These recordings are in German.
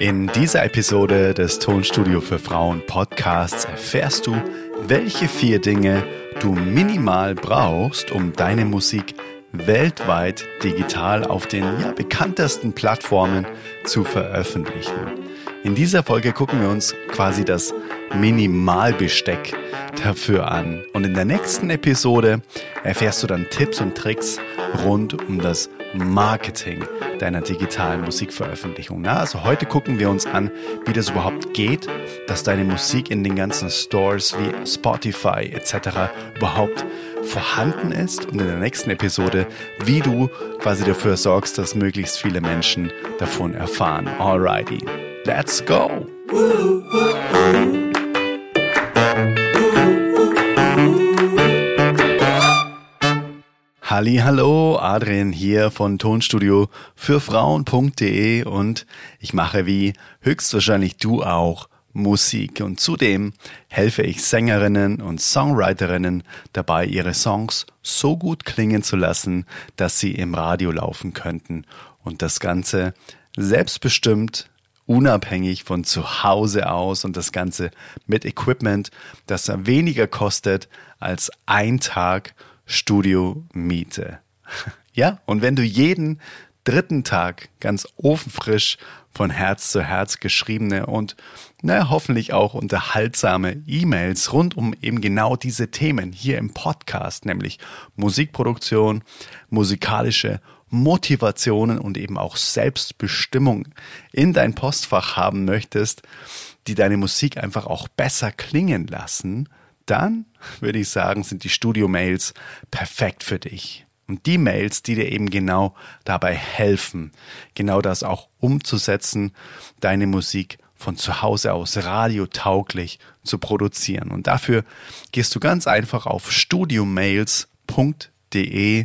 In dieser Episode des Tonstudio für Frauen Podcasts erfährst du, welche vier Dinge du minimal brauchst, um deine Musik weltweit digital auf den ja, bekanntesten Plattformen zu veröffentlichen. In dieser Folge gucken wir uns quasi das Minimalbesteck dafür an. Und in der nächsten Episode erfährst du dann Tipps und Tricks rund um das Marketing deiner digitalen Musikveröffentlichung. Na, also heute gucken wir uns an, wie das überhaupt geht, dass deine Musik in den ganzen Stores wie Spotify etc. überhaupt vorhanden ist und in der nächsten Episode, wie du quasi dafür sorgst, dass möglichst viele Menschen davon erfahren. Alrighty, let's go! Halli, hallo, Adrian hier von Tonstudio für Frauen.de und ich mache wie höchstwahrscheinlich du auch Musik und zudem helfe ich Sängerinnen und Songwriterinnen dabei, ihre Songs so gut klingen zu lassen, dass sie im Radio laufen könnten und das Ganze selbstbestimmt unabhängig von zu Hause aus und das Ganze mit Equipment, das weniger kostet als ein Tag Studiomiete. Ja, und wenn du jeden dritten Tag ganz ofenfrisch von Herz zu Herz geschriebene und naja, hoffentlich auch unterhaltsame E-Mails rund um eben genau diese Themen hier im Podcast, nämlich Musikproduktion, musikalische Motivationen und eben auch Selbstbestimmung in dein Postfach haben möchtest, die deine Musik einfach auch besser klingen lassen, dann würde ich sagen, sind die Studio-Mails perfekt für dich. Und die Mails, die dir eben genau dabei helfen, genau das auch umzusetzen, deine Musik von zu Hause aus radiotauglich zu produzieren. Und dafür gehst du ganz einfach auf studiomails.de.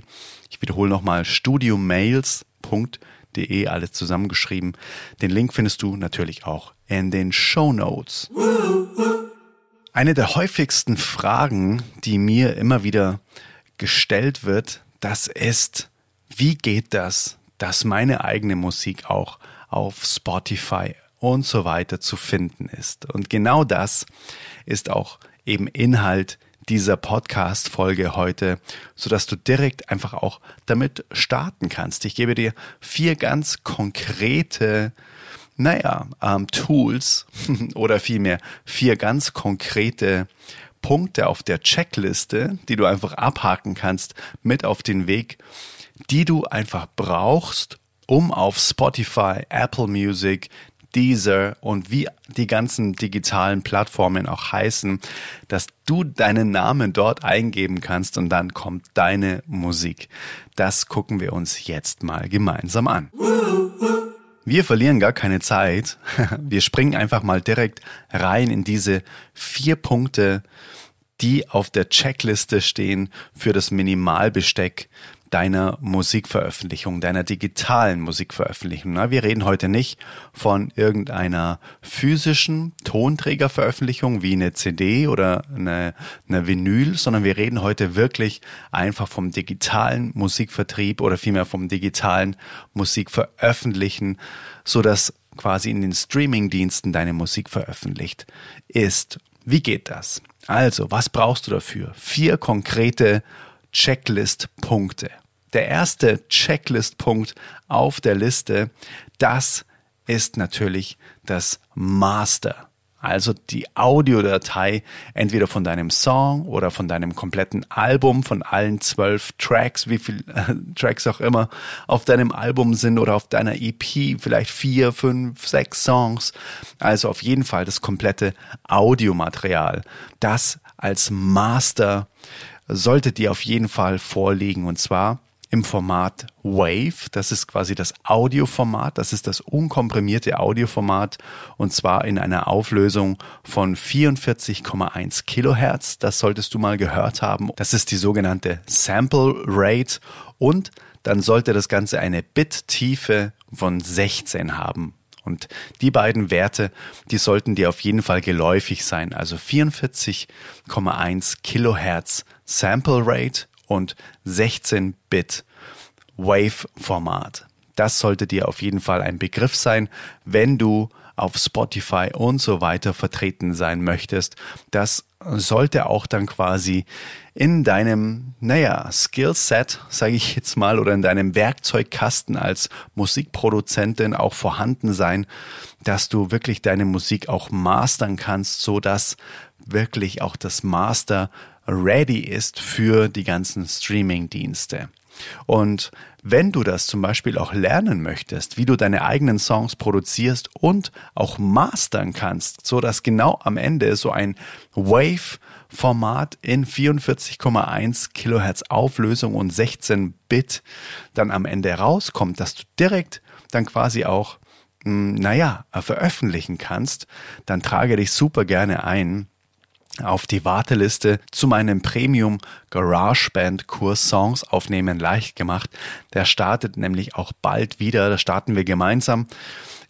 Ich wiederhole nochmal studiomails.de, alles zusammengeschrieben. Den Link findest du natürlich auch in den Show Notes. Eine der häufigsten Fragen, die mir immer wieder gestellt wird, das ist, wie geht das, dass meine eigene Musik auch auf Spotify und so weiter zu finden ist. Und genau das ist auch eben Inhalt dieser Podcast-Folge heute, so dass du direkt einfach auch damit starten kannst. Ich gebe dir vier ganz konkrete naja, ähm, Tools oder vielmehr vier ganz konkrete Punkte auf der Checkliste, die du einfach abhaken kannst, mit auf den Weg, die du einfach brauchst, um auf Spotify, Apple Music, Deezer und wie die ganzen digitalen Plattformen auch heißen, dass du deinen Namen dort eingeben kannst und dann kommt deine Musik. Das gucken wir uns jetzt mal gemeinsam an. Wir verlieren gar keine Zeit. Wir springen einfach mal direkt rein in diese vier Punkte, die auf der Checkliste stehen für das Minimalbesteck deiner Musikveröffentlichung, deiner digitalen Musikveröffentlichung. Na, wir reden heute nicht von irgendeiner physischen Tonträgerveröffentlichung wie eine CD oder eine, eine Vinyl, sondern wir reden heute wirklich einfach vom digitalen Musikvertrieb oder vielmehr vom digitalen Musikveröffentlichen, so dass quasi in den Streamingdiensten deine Musik veröffentlicht ist. Wie geht das? Also, was brauchst du dafür? Vier konkrete Checklist-Punkte. Der erste Checklist-Punkt auf der Liste, das ist natürlich das Master. Also die Audiodatei entweder von deinem Song oder von deinem kompletten Album, von allen zwölf Tracks, wie viel äh, Tracks auch immer auf deinem Album sind oder auf deiner EP, vielleicht vier, fünf, sechs Songs. Also auf jeden Fall das komplette Audiomaterial. Das als Master sollte dir auf jeden Fall vorliegen und zwar im Format Wave. Das ist quasi das Audioformat. Das ist das unkomprimierte Audioformat und zwar in einer Auflösung von 44,1 Kilohertz. Das solltest du mal gehört haben. Das ist die sogenannte Sample Rate und dann sollte das Ganze eine Bit-Tiefe von 16 haben. Und die beiden Werte, die sollten dir auf jeden Fall geläufig sein. Also 44,1 Kilohertz Sample Rate und 16 Bit Wave Format. Das sollte dir auf jeden Fall ein Begriff sein, wenn du auf Spotify und so weiter vertreten sein möchtest. Das sollte auch dann quasi in deinem, naja, Skillset, sage ich jetzt mal, oder in deinem Werkzeugkasten als Musikproduzentin auch vorhanden sein, dass du wirklich deine Musik auch mastern kannst, so dass wirklich auch das Master ready ist für die ganzen Streaming-Dienste. Und wenn du das zum Beispiel auch lernen möchtest, wie du deine eigenen Songs produzierst und auch mastern kannst, so dass genau am Ende so ein Wave-Format in 44,1 Kilohertz Auflösung und 16 Bit dann am Ende rauskommt, dass du direkt dann quasi auch, hm, naja, veröffentlichen kannst, dann trage dich super gerne ein auf die Warteliste zu meinem Premium GarageBand Kurs Songs aufnehmen leicht gemacht. Der startet nämlich auch bald wieder. Da starten wir gemeinsam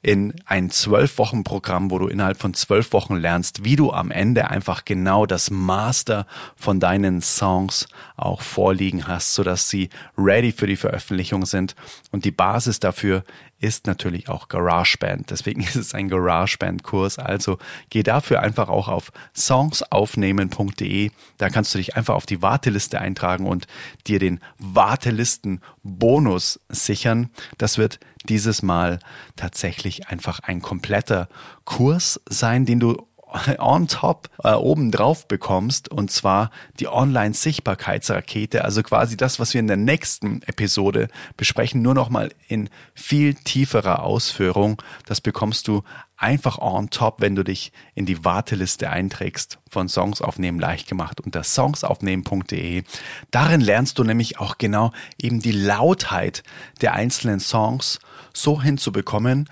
in ein zwölf Wochen Programm, wo du innerhalb von zwölf Wochen lernst, wie du am Ende einfach genau das Master von deinen Songs auch vorliegen hast, sodass sie ready für die Veröffentlichung sind. Und die Basis dafür ist natürlich auch GarageBand. Deswegen ist es ein GarageBand-Kurs. Also geh dafür einfach auch auf songsaufnehmen.de. Da kannst du dich einfach auf die Warteliste eintragen und dir den Wartelisten-Bonus sichern. Das wird dieses Mal tatsächlich einfach ein kompletter Kurs sein, den du on top äh, oben drauf bekommst und zwar die Online-Sichtbarkeitsrakete, also quasi das, was wir in der nächsten Episode besprechen, nur noch mal in viel tieferer Ausführung. Das bekommst du einfach on top, wenn du dich in die Warteliste einträgst von Songs aufnehmen leicht gemacht unter songsaufnehmen.de. Darin lernst du nämlich auch genau eben die Lautheit der einzelnen Songs so hinzubekommen,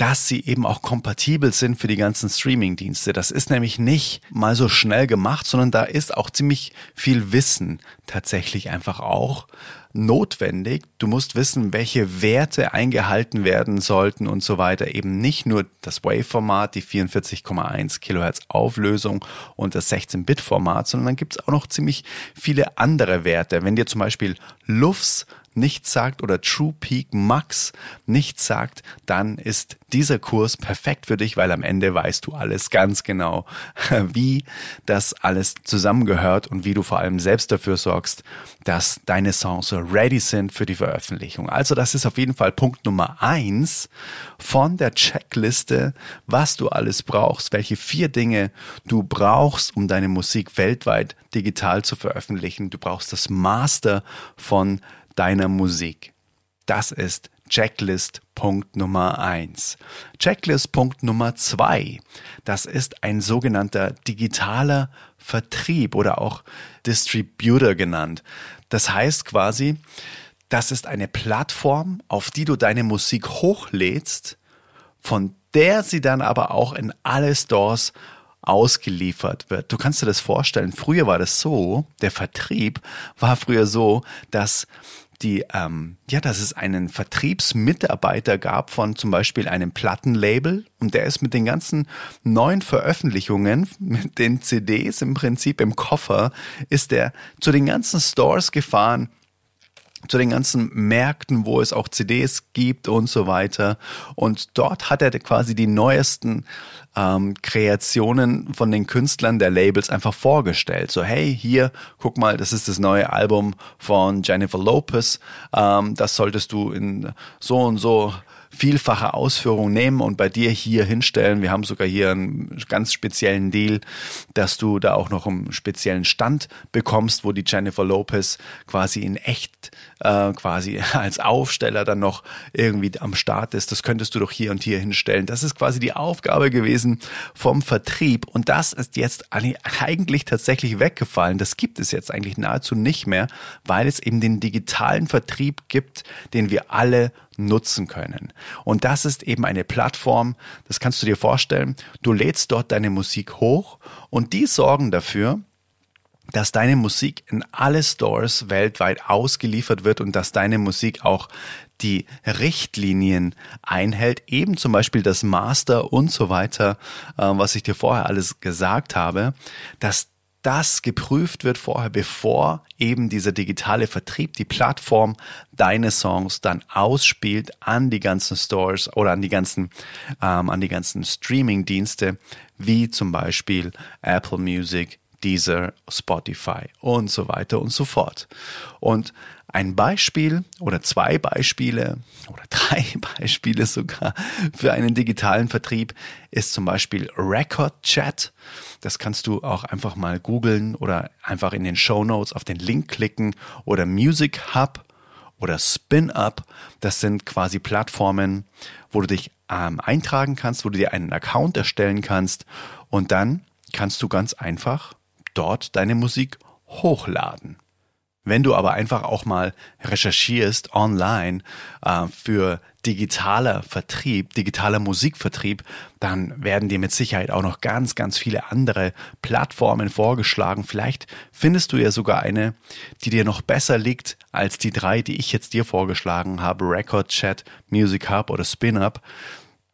dass sie eben auch kompatibel sind für die ganzen Streaming-Dienste. Das ist nämlich nicht mal so schnell gemacht, sondern da ist auch ziemlich viel Wissen tatsächlich einfach auch notwendig. Du musst wissen, welche Werte eingehalten werden sollten und so weiter. Eben nicht nur das Wave-Format, die 44,1 Kilohertz Auflösung und das 16-Bit-Format, sondern dann gibt es auch noch ziemlich viele andere Werte. Wenn dir zum Beispiel LUFS nichts sagt oder True Peak Max nichts sagt, dann ist dieser Kurs perfekt für dich, weil am Ende weißt du alles ganz genau, wie das alles zusammengehört und wie du vor allem selbst dafür sorgst, dass deine Songs ready sind für die Veröffentlichung. Also das ist auf jeden Fall Punkt Nummer eins von der Checkliste, was du alles brauchst, welche vier Dinge du brauchst, um deine Musik weltweit digital zu veröffentlichen. Du brauchst das Master von deiner Musik. Das ist Checklist Punkt Nummer eins. Checklist Punkt Nummer zwei. Das ist ein sogenannter digitaler Vertrieb oder auch Distributor genannt. Das heißt quasi, das ist eine Plattform, auf die du deine Musik hochlädst, von der sie dann aber auch in alle Stores ausgeliefert wird. Du kannst dir das vorstellen. Früher war das so, der Vertrieb war früher so, dass die, ähm, ja, dass es einen Vertriebsmitarbeiter gab von zum Beispiel einem Plattenlabel und der ist mit den ganzen neuen Veröffentlichungen, mit den CDs im Prinzip im Koffer, ist der zu den ganzen Stores gefahren zu den ganzen Märkten, wo es auch CDs gibt und so weiter. Und dort hat er quasi die neuesten ähm, Kreationen von den Künstlern der Labels einfach vorgestellt. So, hey, hier, guck mal, das ist das neue Album von Jennifer Lopez. Ähm, das solltest du in so und so vielfache Ausführung nehmen und bei dir hier hinstellen. Wir haben sogar hier einen ganz speziellen Deal, dass du da auch noch einen speziellen Stand bekommst, wo die Jennifer Lopez quasi in echt äh, quasi als Aufsteller dann noch irgendwie am Start ist. Das könntest du doch hier und hier hinstellen. Das ist quasi die Aufgabe gewesen vom Vertrieb und das ist jetzt eigentlich tatsächlich weggefallen. Das gibt es jetzt eigentlich nahezu nicht mehr, weil es eben den digitalen Vertrieb gibt, den wir alle nutzen können. Und das ist eben eine Plattform, das kannst du dir vorstellen. Du lädst dort deine Musik hoch und die sorgen dafür, dass deine Musik in alle Stores weltweit ausgeliefert wird und dass deine Musik auch die Richtlinien einhält, eben zum Beispiel das Master und so weiter, äh, was ich dir vorher alles gesagt habe, dass das geprüft wird vorher, bevor eben dieser digitale Vertrieb, die Plattform deine Songs dann ausspielt an die ganzen Stores oder an die ganzen, ähm, an die ganzen Streaming-Dienste, wie zum Beispiel Apple Music, Deezer, Spotify und so weiter und so fort. Und ein Beispiel oder zwei Beispiele oder drei Beispiele sogar für einen digitalen Vertrieb ist zum Beispiel Record Chat. Das kannst du auch einfach mal googeln oder einfach in den Show Notes auf den Link klicken oder Music Hub oder Spin Up. Das sind quasi Plattformen, wo du dich ähm, eintragen kannst, wo du dir einen Account erstellen kannst und dann kannst du ganz einfach dort deine Musik hochladen. Wenn du aber einfach auch mal recherchierst online äh, für digitaler Vertrieb, digitaler Musikvertrieb, dann werden dir mit Sicherheit auch noch ganz, ganz viele andere Plattformen vorgeschlagen. Vielleicht findest du ja sogar eine, die dir noch besser liegt als die drei, die ich jetzt dir vorgeschlagen habe, Record Chat, Music Hub oder SpinUp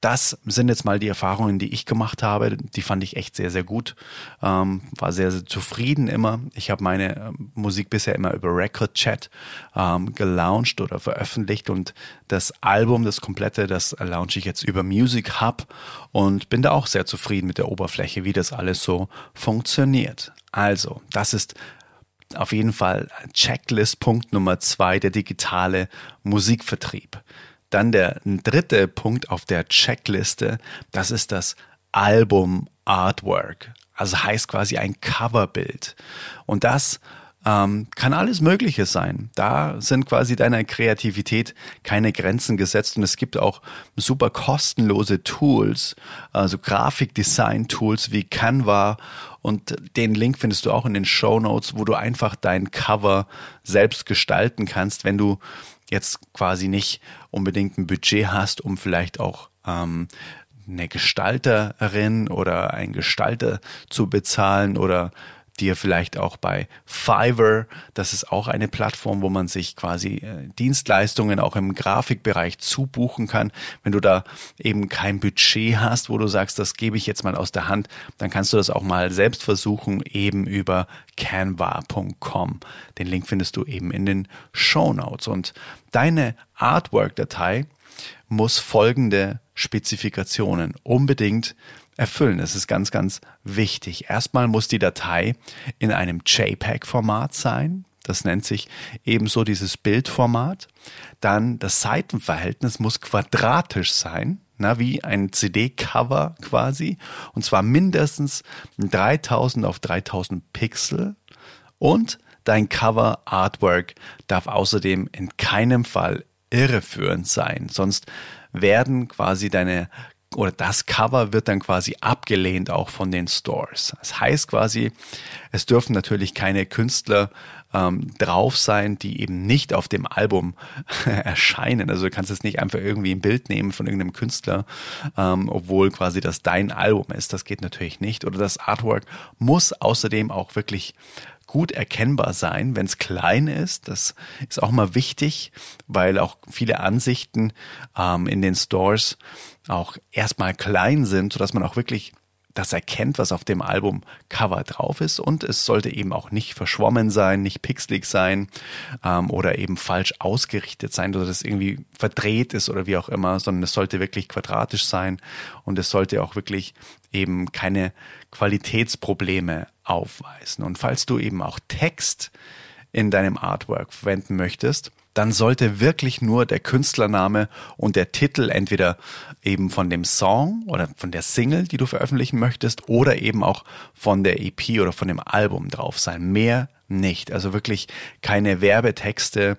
das sind jetzt mal die Erfahrungen, die ich gemacht habe. Die fand ich echt sehr, sehr gut. Ähm, war sehr, sehr zufrieden immer. Ich habe meine ähm, Musik bisher immer über Record Chat ähm, gelauncht oder veröffentlicht und das Album, das komplette, das launche ich jetzt über Music Hub und bin da auch sehr zufrieden mit der Oberfläche, wie das alles so funktioniert. Also, das ist auf jeden Fall Checklist-Punkt Nummer zwei, der digitale Musikvertrieb. Dann der dritte Punkt auf der Checkliste, das ist das Album Artwork. Also heißt quasi ein Coverbild. Und das ähm, kann alles Mögliche sein. Da sind quasi deiner Kreativität keine Grenzen gesetzt und es gibt auch super kostenlose Tools, also Grafikdesign-Tools wie Canva und den Link findest du auch in den Show Notes, wo du einfach dein Cover selbst gestalten kannst, wenn du jetzt quasi nicht unbedingt ein Budget hast, um vielleicht auch ähm, eine Gestalterin oder einen Gestalter zu bezahlen oder dir vielleicht auch bei Fiverr, das ist auch eine Plattform, wo man sich quasi äh, Dienstleistungen auch im Grafikbereich zubuchen kann. Wenn du da eben kein Budget hast, wo du sagst, das gebe ich jetzt mal aus der Hand, dann kannst du das auch mal selbst versuchen, eben über canva.com. Den Link findest du eben in den Show Notes. Und deine Artwork-Datei muss folgende Spezifikationen unbedingt erfüllen. Das ist ganz, ganz wichtig. Erstmal muss die Datei in einem JPEG-Format sein. Das nennt sich ebenso dieses Bildformat. Dann das Seitenverhältnis muss quadratisch sein, na, wie ein CD-Cover quasi. Und zwar mindestens 3000 auf 3000 Pixel. Und dein Cover-Artwork darf außerdem in keinem Fall irreführend sein. Sonst werden quasi deine oder das Cover wird dann quasi abgelehnt auch von den Stores. Das heißt quasi, es dürfen natürlich keine Künstler ähm, drauf sein, die eben nicht auf dem Album erscheinen. Also du kannst jetzt nicht einfach irgendwie ein Bild nehmen von irgendeinem Künstler, ähm, obwohl quasi das dein Album ist. Das geht natürlich nicht. Oder das Artwork muss außerdem auch wirklich gut erkennbar sein, wenn es klein ist. Das ist auch mal wichtig, weil auch viele Ansichten ähm, in den Stores auch erstmal klein sind, sodass man auch wirklich das erkennt, was auf dem Albumcover drauf ist. Und es sollte eben auch nicht verschwommen sein, nicht pixelig sein ähm, oder eben falsch ausgerichtet sein oder das irgendwie verdreht ist oder wie auch immer, sondern es sollte wirklich quadratisch sein und es sollte auch wirklich eben keine Qualitätsprobleme aufweisen. Und falls du eben auch Text in deinem Artwork verwenden möchtest, dann sollte wirklich nur der Künstlername und der Titel entweder eben von dem Song oder von der Single, die du veröffentlichen möchtest, oder eben auch von der EP oder von dem Album drauf sein. Mehr nicht. Also wirklich keine Werbetexte,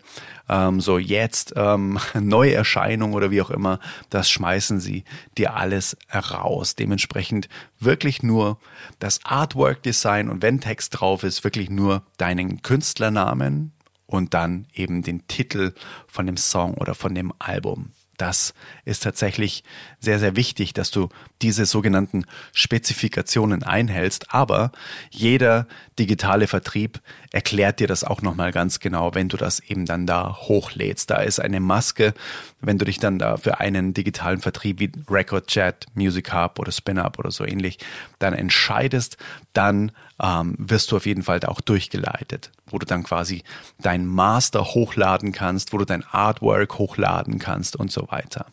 ähm, so jetzt ähm, Neuerscheinung oder wie auch immer. Das schmeißen sie dir alles raus. Dementsprechend wirklich nur das Artwork-Design und wenn Text drauf ist, wirklich nur deinen Künstlernamen, und dann eben den Titel von dem Song oder von dem Album. Das ist tatsächlich sehr, sehr wichtig, dass du diese sogenannten Spezifikationen einhältst. Aber jeder digitale Vertrieb erklärt dir das auch nochmal ganz genau, wenn du das eben dann da hochlädst. Da ist eine Maske, wenn du dich dann da für einen digitalen Vertrieb wie Record Chat, Music Hub oder SpinUp oder so ähnlich dann entscheidest, dann ähm, wirst du auf jeden Fall da auch durchgeleitet, wo du dann quasi dein Master hochladen kannst, wo du dein Artwork hochladen kannst und so weiter.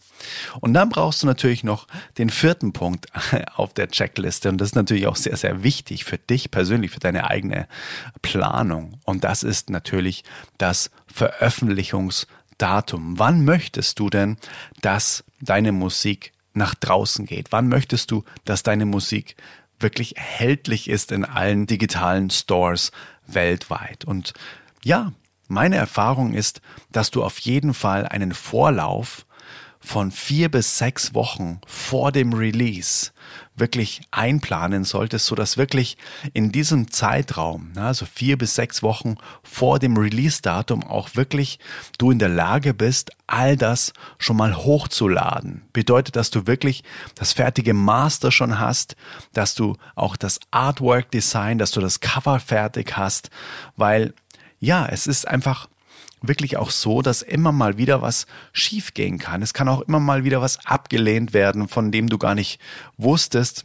Und dann brauchst du natürlich noch den vierten Punkt auf der Checkliste und das ist natürlich auch sehr, sehr wichtig für dich persönlich, für deine eigene Planung. Und das ist natürlich das Veröffentlichungsdatum. Wann möchtest du denn, dass deine Musik nach draußen geht? Wann möchtest du, dass deine Musik wirklich erhältlich ist in allen digitalen Stores weltweit? Und ja, meine Erfahrung ist, dass du auf jeden Fall einen Vorlauf von vier bis sechs Wochen vor dem Release wirklich einplanen solltest, so dass wirklich in diesem Zeitraum, also vier bis sechs Wochen vor dem Release-Datum auch wirklich du in der Lage bist, all das schon mal hochzuladen. Bedeutet, dass du wirklich das fertige Master schon hast, dass du auch das Artwork-Design, dass du das Cover fertig hast, weil ja, es ist einfach wirklich auch so, dass immer mal wieder was schiefgehen kann. Es kann auch immer mal wieder was abgelehnt werden, von dem du gar nicht wusstest,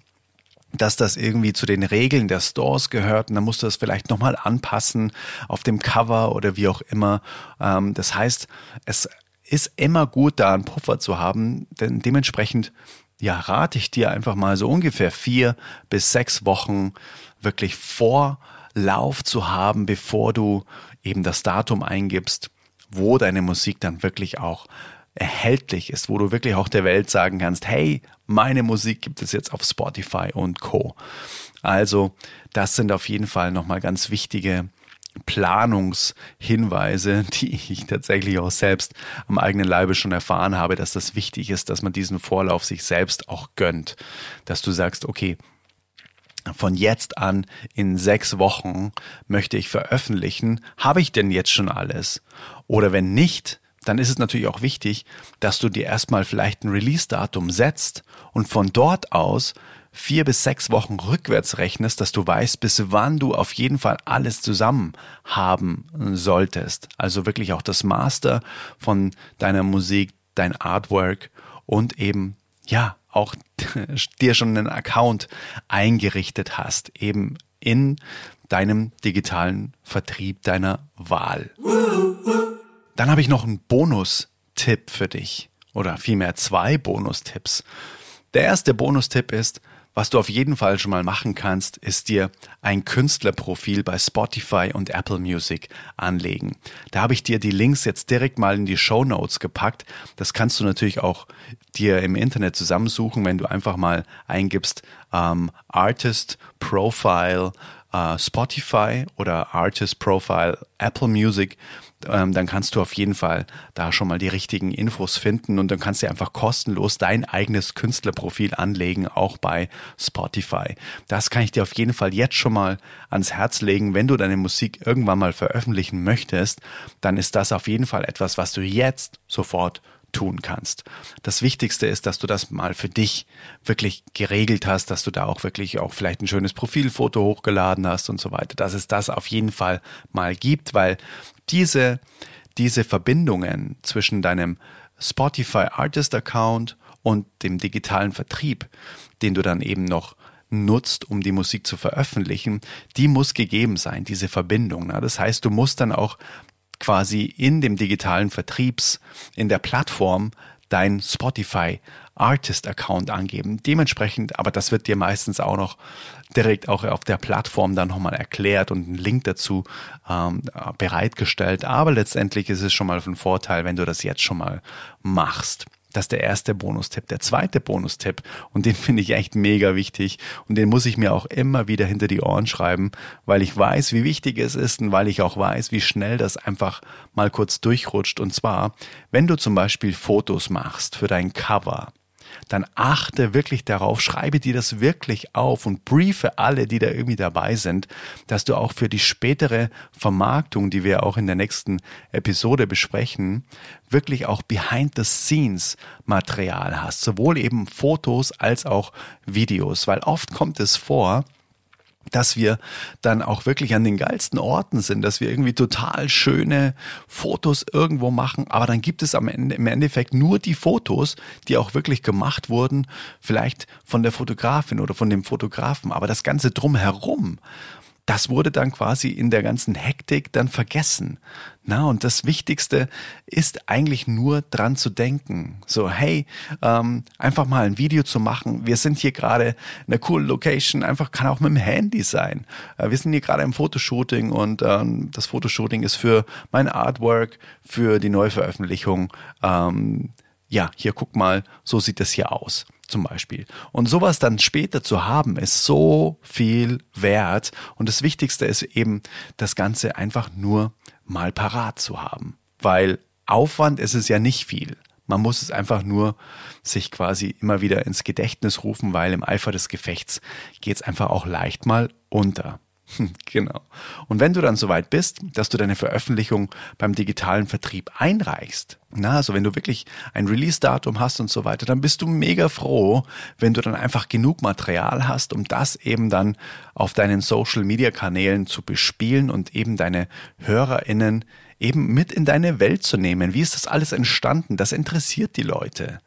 dass das irgendwie zu den Regeln der Stores gehört und dann musst du das vielleicht nochmal anpassen auf dem Cover oder wie auch immer. Ähm, das heißt, es ist immer gut, da einen Puffer zu haben, denn dementsprechend ja, rate ich dir einfach mal so ungefähr vier bis sechs Wochen wirklich Vorlauf zu haben, bevor du eben das Datum eingibst, wo deine Musik dann wirklich auch erhältlich ist, wo du wirklich auch der Welt sagen kannst, hey, meine Musik gibt es jetzt auf Spotify und Co. Also, das sind auf jeden Fall nochmal ganz wichtige Planungshinweise, die ich tatsächlich auch selbst am eigenen Leibe schon erfahren habe, dass das wichtig ist, dass man diesen Vorlauf sich selbst auch gönnt. Dass du sagst, okay, von jetzt an in sechs Wochen möchte ich veröffentlichen, habe ich denn jetzt schon alles? Oder wenn nicht, dann ist es natürlich auch wichtig, dass du dir erstmal vielleicht ein Release-Datum setzt und von dort aus vier bis sechs Wochen rückwärts rechnest, dass du weißt, bis wann du auf jeden Fall alles zusammen haben solltest. Also wirklich auch das Master von deiner Musik, dein Artwork und eben, ja, auch dir schon einen Account eingerichtet hast, eben in deinem digitalen Vertrieb deiner Wahl. Dann habe ich noch einen Bonustipp für dich oder vielmehr zwei Bonustipps. Der erste Bonustipp ist, was du auf jeden Fall schon mal machen kannst, ist dir ein Künstlerprofil bei Spotify und Apple Music anlegen. Da habe ich dir die Links jetzt direkt mal in die Show Notes gepackt. Das kannst du natürlich auch dir im Internet zusammensuchen, wenn du einfach mal eingibst ähm, Artist Profile äh, Spotify oder Artist Profile Apple Music, ähm, dann kannst du auf jeden Fall da schon mal die richtigen Infos finden und dann kannst du einfach kostenlos dein eigenes Künstlerprofil anlegen, auch bei Spotify. Das kann ich dir auf jeden Fall jetzt schon mal ans Herz legen. Wenn du deine Musik irgendwann mal veröffentlichen möchtest, dann ist das auf jeden Fall etwas, was du jetzt sofort tun kannst. Das Wichtigste ist, dass du das mal für dich wirklich geregelt hast, dass du da auch wirklich auch vielleicht ein schönes Profilfoto hochgeladen hast und so weiter, dass es das auf jeden Fall mal gibt, weil diese, diese Verbindungen zwischen deinem Spotify Artist Account und dem digitalen Vertrieb, den du dann eben noch nutzt, um die Musik zu veröffentlichen, die muss gegeben sein, diese Verbindung. Das heißt, du musst dann auch quasi in dem digitalen Vertriebs, in der Plattform dein Spotify Artist Account angeben. Dementsprechend, aber das wird dir meistens auch noch direkt auch auf der Plattform dann nochmal erklärt und ein Link dazu ähm, bereitgestellt. Aber letztendlich ist es schon mal von Vorteil, wenn du das jetzt schon mal machst. Das ist der erste Bonustipp. Der zweite Bonustipp, und den finde ich echt mega wichtig, und den muss ich mir auch immer wieder hinter die Ohren schreiben, weil ich weiß, wie wichtig es ist und weil ich auch weiß, wie schnell das einfach mal kurz durchrutscht. Und zwar, wenn du zum Beispiel Fotos machst für dein Cover, dann achte wirklich darauf, schreibe dir das wirklich auf und briefe alle, die da irgendwie dabei sind, dass du auch für die spätere Vermarktung, die wir auch in der nächsten Episode besprechen, wirklich auch behind the scenes Material hast, sowohl eben Fotos als auch Videos, weil oft kommt es vor, dass wir dann auch wirklich an den geilsten Orten sind, dass wir irgendwie total schöne Fotos irgendwo machen, aber dann gibt es am Ende im Endeffekt nur die Fotos, die auch wirklich gemacht wurden, vielleicht von der Fotografin oder von dem Fotografen, aber das ganze drumherum das wurde dann quasi in der ganzen Hektik dann vergessen. Na, und das Wichtigste ist eigentlich nur dran zu denken. So, hey, ähm, einfach mal ein Video zu machen. Wir sind hier gerade in einer coolen Location. Einfach kann auch mit dem Handy sein. Äh, wir sind hier gerade im Fotoshooting und ähm, das Fotoshooting ist für mein Artwork, für die Neuveröffentlichung. Ähm, ja, hier guck mal, so sieht es hier aus zum Beispiel. Und sowas dann später zu haben, ist so viel wert. Und das Wichtigste ist eben, das Ganze einfach nur mal parat zu haben. Weil Aufwand ist es ja nicht viel. Man muss es einfach nur sich quasi immer wieder ins Gedächtnis rufen, weil im Eifer des Gefechts geht es einfach auch leicht mal unter. Genau. Und wenn du dann soweit bist, dass du deine Veröffentlichung beim digitalen Vertrieb einreichst, na, also wenn du wirklich ein Release-Datum hast und so weiter, dann bist du mega froh, wenn du dann einfach genug Material hast, um das eben dann auf deinen Social-Media-Kanälen zu bespielen und eben deine HörerInnen eben mit in deine Welt zu nehmen. Wie ist das alles entstanden? Das interessiert die Leute.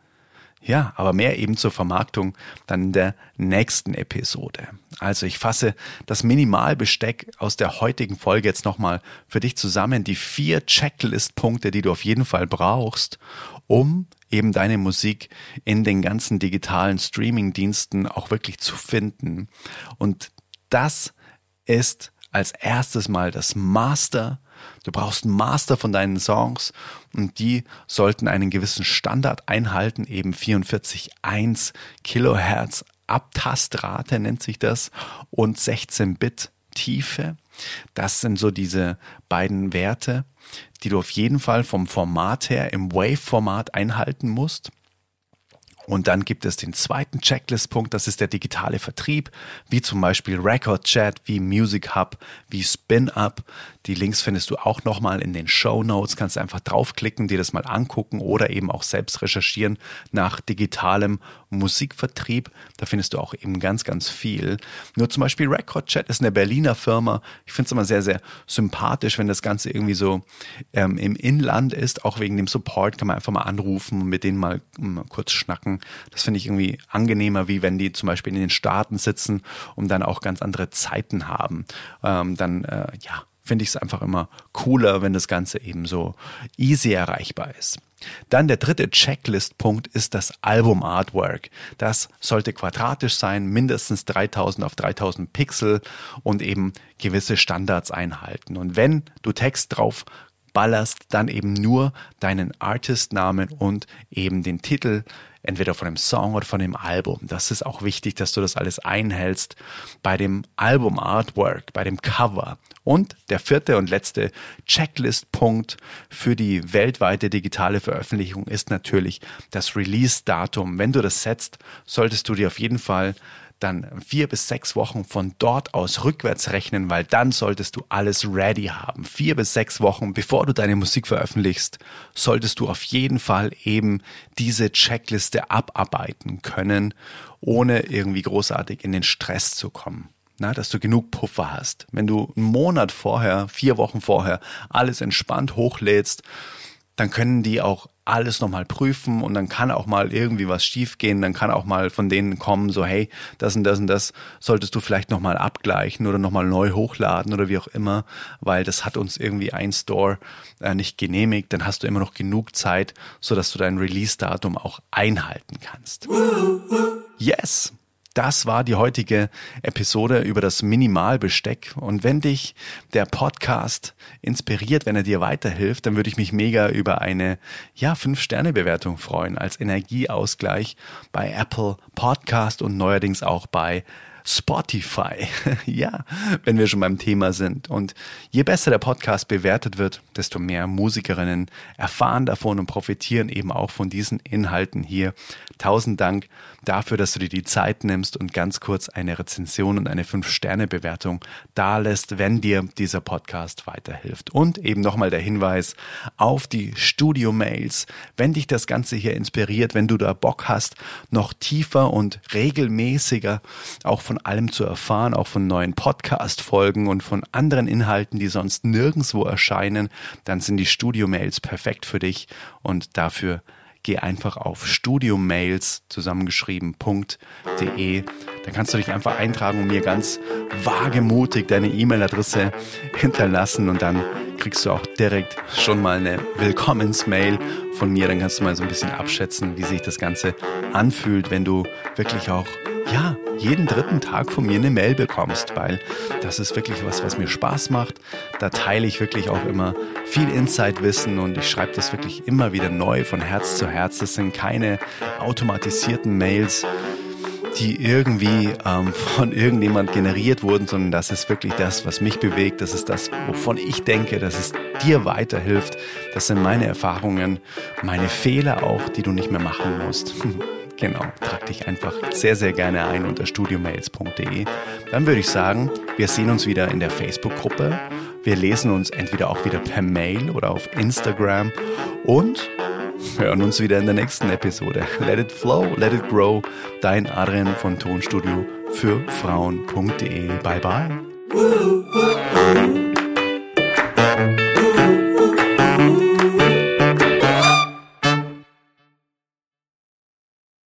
Ja, aber mehr eben zur Vermarktung dann in der nächsten Episode. Also ich fasse das Minimalbesteck aus der heutigen Folge jetzt nochmal für dich zusammen. Die vier Checklist-Punkte, die du auf jeden Fall brauchst, um eben deine Musik in den ganzen digitalen Streaming-Diensten auch wirklich zu finden. Und das ist als erstes mal das Master Du brauchst einen Master von deinen Songs und die sollten einen gewissen Standard einhalten, eben 44,1 Kilohertz Abtastrate nennt sich das und 16 Bit Tiefe. Das sind so diese beiden Werte, die du auf jeden Fall vom Format her im Wave-Format einhalten musst. Und dann gibt es den zweiten Checklist-Punkt, das ist der digitale Vertrieb, wie zum Beispiel Record Chat, wie Music Hub, wie Spin Up. Die Links findest du auch nochmal in den Show Notes. Kannst einfach draufklicken, dir das mal angucken oder eben auch selbst recherchieren nach digitalem Musikvertrieb. Da findest du auch eben ganz, ganz viel. Nur zum Beispiel Record Chat ist eine Berliner Firma. Ich finde es immer sehr, sehr sympathisch, wenn das Ganze irgendwie so ähm, im Inland ist. Auch wegen dem Support kann man einfach mal anrufen und mit denen mal, mal kurz schnacken. Das finde ich irgendwie angenehmer, wie wenn die zum Beispiel in den Staaten sitzen und dann auch ganz andere Zeiten haben. Ähm, dann, äh, ja, finde ich es einfach immer cooler, wenn das Ganze eben so easy erreichbar ist. Dann der dritte Checklist-Punkt ist das Album-Artwork. Das sollte quadratisch sein, mindestens 3000 auf 3000 Pixel und eben gewisse Standards einhalten. Und wenn du Text drauf ballerst, dann eben nur deinen Artist-Namen und eben den Titel entweder von dem Song oder von dem Album. Das ist auch wichtig, dass du das alles einhältst bei dem Album-Artwork, bei dem Cover. Und der vierte und letzte Checklist-Punkt für die weltweite digitale Veröffentlichung ist natürlich das Release-Datum. Wenn du das setzt, solltest du dir auf jeden Fall dann vier bis sechs Wochen von dort aus rückwärts rechnen, weil dann solltest du alles ready haben. Vier bis sechs Wochen, bevor du deine Musik veröffentlichst, solltest du auf jeden Fall eben diese Checkliste abarbeiten können, ohne irgendwie großartig in den Stress zu kommen. Na, dass du genug Puffer hast. Wenn du einen Monat vorher, vier Wochen vorher alles entspannt hochlädst, dann können die auch alles nochmal prüfen und dann kann auch mal irgendwie was schiefgehen, dann kann auch mal von denen kommen, so hey, das und das und das solltest du vielleicht nochmal abgleichen oder nochmal neu hochladen oder wie auch immer, weil das hat uns irgendwie ein Store äh, nicht genehmigt, dann hast du immer noch genug Zeit, sodass du dein Release-Datum auch einhalten kannst. Yes! Das war die heutige Episode über das Minimalbesteck. Und wenn dich der Podcast inspiriert, wenn er dir weiterhilft, dann würde ich mich mega über eine, ja, Fünf-Sterne-Bewertung freuen als Energieausgleich bei Apple Podcast und neuerdings auch bei Spotify. ja, wenn wir schon beim Thema sind. Und je besser der Podcast bewertet wird, desto mehr Musikerinnen erfahren davon und profitieren eben auch von diesen Inhalten hier. Tausend Dank dafür, dass du dir die Zeit nimmst und ganz kurz eine Rezension und eine 5-Sterne-Bewertung dalässt, wenn dir dieser Podcast weiterhilft. Und eben nochmal der Hinweis auf die Studio-Mails. Wenn dich das Ganze hier inspiriert, wenn du da Bock hast, noch tiefer und regelmäßiger auch von allem zu erfahren, auch von neuen Podcast-Folgen und von anderen Inhalten, die sonst nirgendwo erscheinen, dann sind die Studio-Mails perfekt für dich und dafür geh einfach auf studiomails zusammengeschrieben.de. Dann kannst du dich einfach eintragen und mir ganz wagemutig deine E-Mail-Adresse hinterlassen und dann kriegst du auch direkt schon mal eine Willkommensmail von mir. Dann kannst du mal so ein bisschen abschätzen, wie sich das Ganze anfühlt, wenn du wirklich auch ja, jeden dritten Tag von mir eine Mail bekommst, weil das ist wirklich was, was mir Spaß macht. Da teile ich wirklich auch immer viel Insight-Wissen und ich schreibe das wirklich immer wieder neu von Herz zu Herz. Das sind keine automatisierten Mails, die irgendwie ähm, von irgendjemand generiert wurden, sondern das ist wirklich das, was mich bewegt. Das ist das, wovon ich denke, dass es dir weiterhilft. Das sind meine Erfahrungen, meine Fehler auch, die du nicht mehr machen musst. Genau, trag dich einfach sehr, sehr gerne ein unter studiomails.de. Dann würde ich sagen, wir sehen uns wieder in der Facebook-Gruppe. Wir lesen uns entweder auch wieder per Mail oder auf Instagram und hören uns wieder in der nächsten Episode. Let it flow, let it grow. Dein Adrian von Tonstudio für Frauen.de. Bye bye.